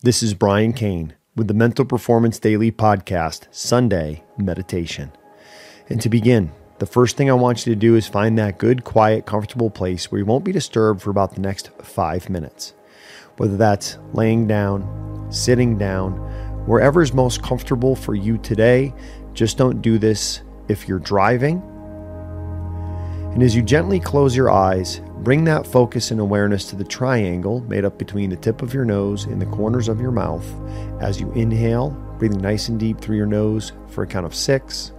This is Brian Cain with the Mental Performance Daily Podcast, Sunday Meditation. And to begin, the first thing I want you to do is find that good, quiet, comfortable place where you won't be disturbed for about the next five minutes. Whether that's laying down, sitting down, wherever is most comfortable for you today, just don't do this if you're driving. And as you gently close your eyes, bring that focus and awareness to the triangle made up between the tip of your nose and the corners of your mouth as you inhale, breathing nice and deep through your nose for a count of six.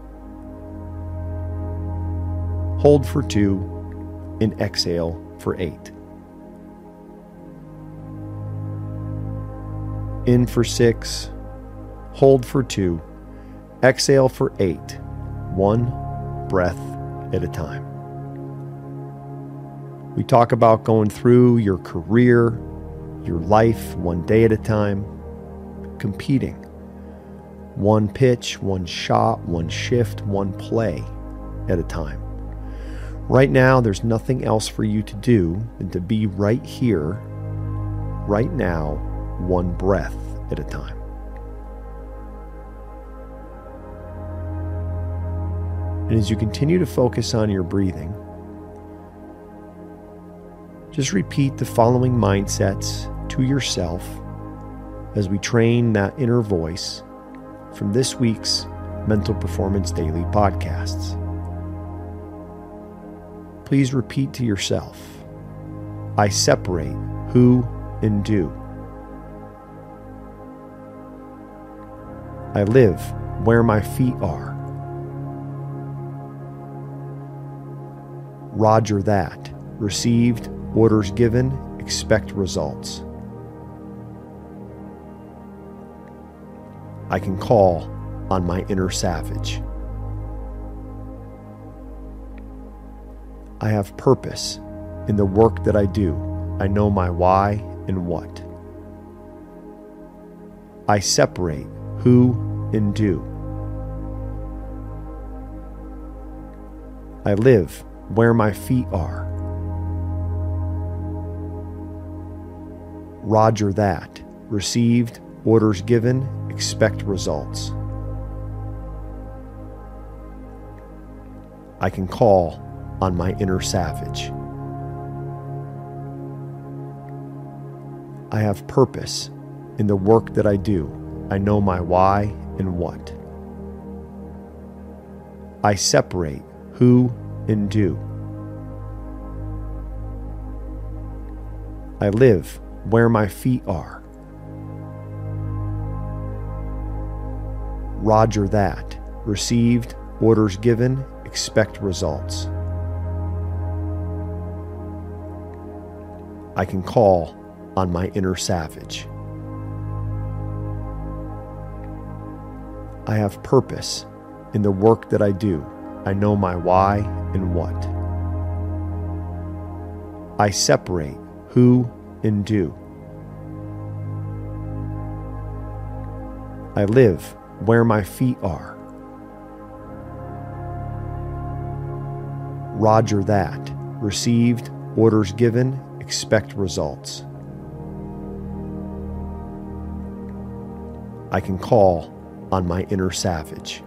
Hold for two, and exhale for eight. In for six, hold for two, exhale for eight, one breath at a time. We talk about going through your career, your life one day at a time, competing. One pitch, one shot, one shift, one play at a time. Right now, there's nothing else for you to do than to be right here, right now, one breath at a time. And as you continue to focus on your breathing, just repeat the following mindsets to yourself as we train that inner voice from this week's Mental Performance Daily podcasts please repeat to yourself I separate who and do. I live where my feet are. Roger that. Received, orders given, expect results. I can call on my inner savage. I have purpose in the work that I do. I know my why and what. I separate who and do. I live where my feet are. Roger that. Received, orders given, expect results. I can call on my inner savage. I have purpose in the work that I do. I know my why and what. I separate who and do. I live where my feet are. Roger that. Received, orders given, expect results. I can call on my inner savage. I have purpose in the work that I do. I know my why and what. I separate who and do. I live where my feet are. Roger that. Received, orders given, expect results. I can call on my inner savage.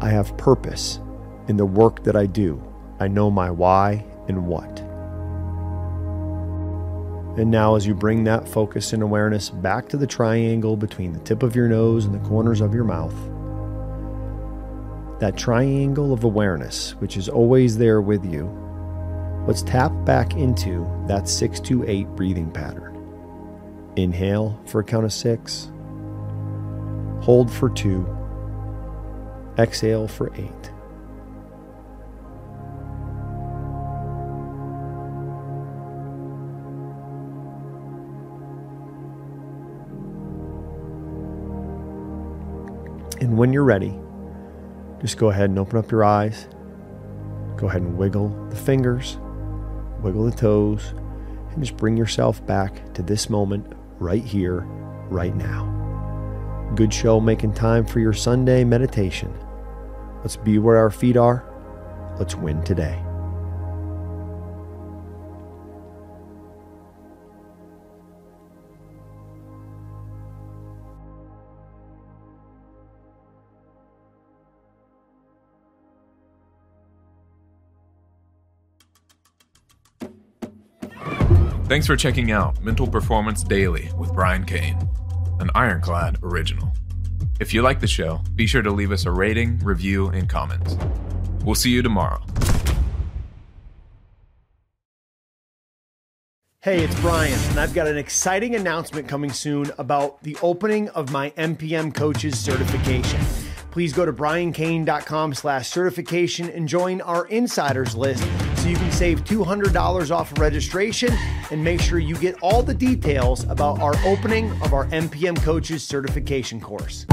I have purpose in the work that I do. I know my why and what. And now, as you bring that focus and awareness back to the triangle between the tip of your nose and the corners of your mouth, that triangle of awareness, which is always there with you, let's tap back into that six to eight breathing pattern. Inhale for a count of six, hold for two, exhale for eight. And when you're ready, just go ahead and open up your eyes. Go ahead and wiggle the fingers, wiggle the toes, and just bring yourself back to this moment right here, right now. Good show making time for your Sunday meditation. Let's be where our feet are. Let's win today. Thanks for checking out Mental Performance Daily with Brian Cain, an Ironclad original. If you like the show, be sure to leave us a rating, review, and comments. We'll see you tomorrow. Hey, it's Brian, and I've got an exciting announcement coming soon about the opening of my MPM Coaches certification please go to briancain.com slash certification and join our insiders list so you can save $200 off of registration and make sure you get all the details about our opening of our MPM Coaches certification course.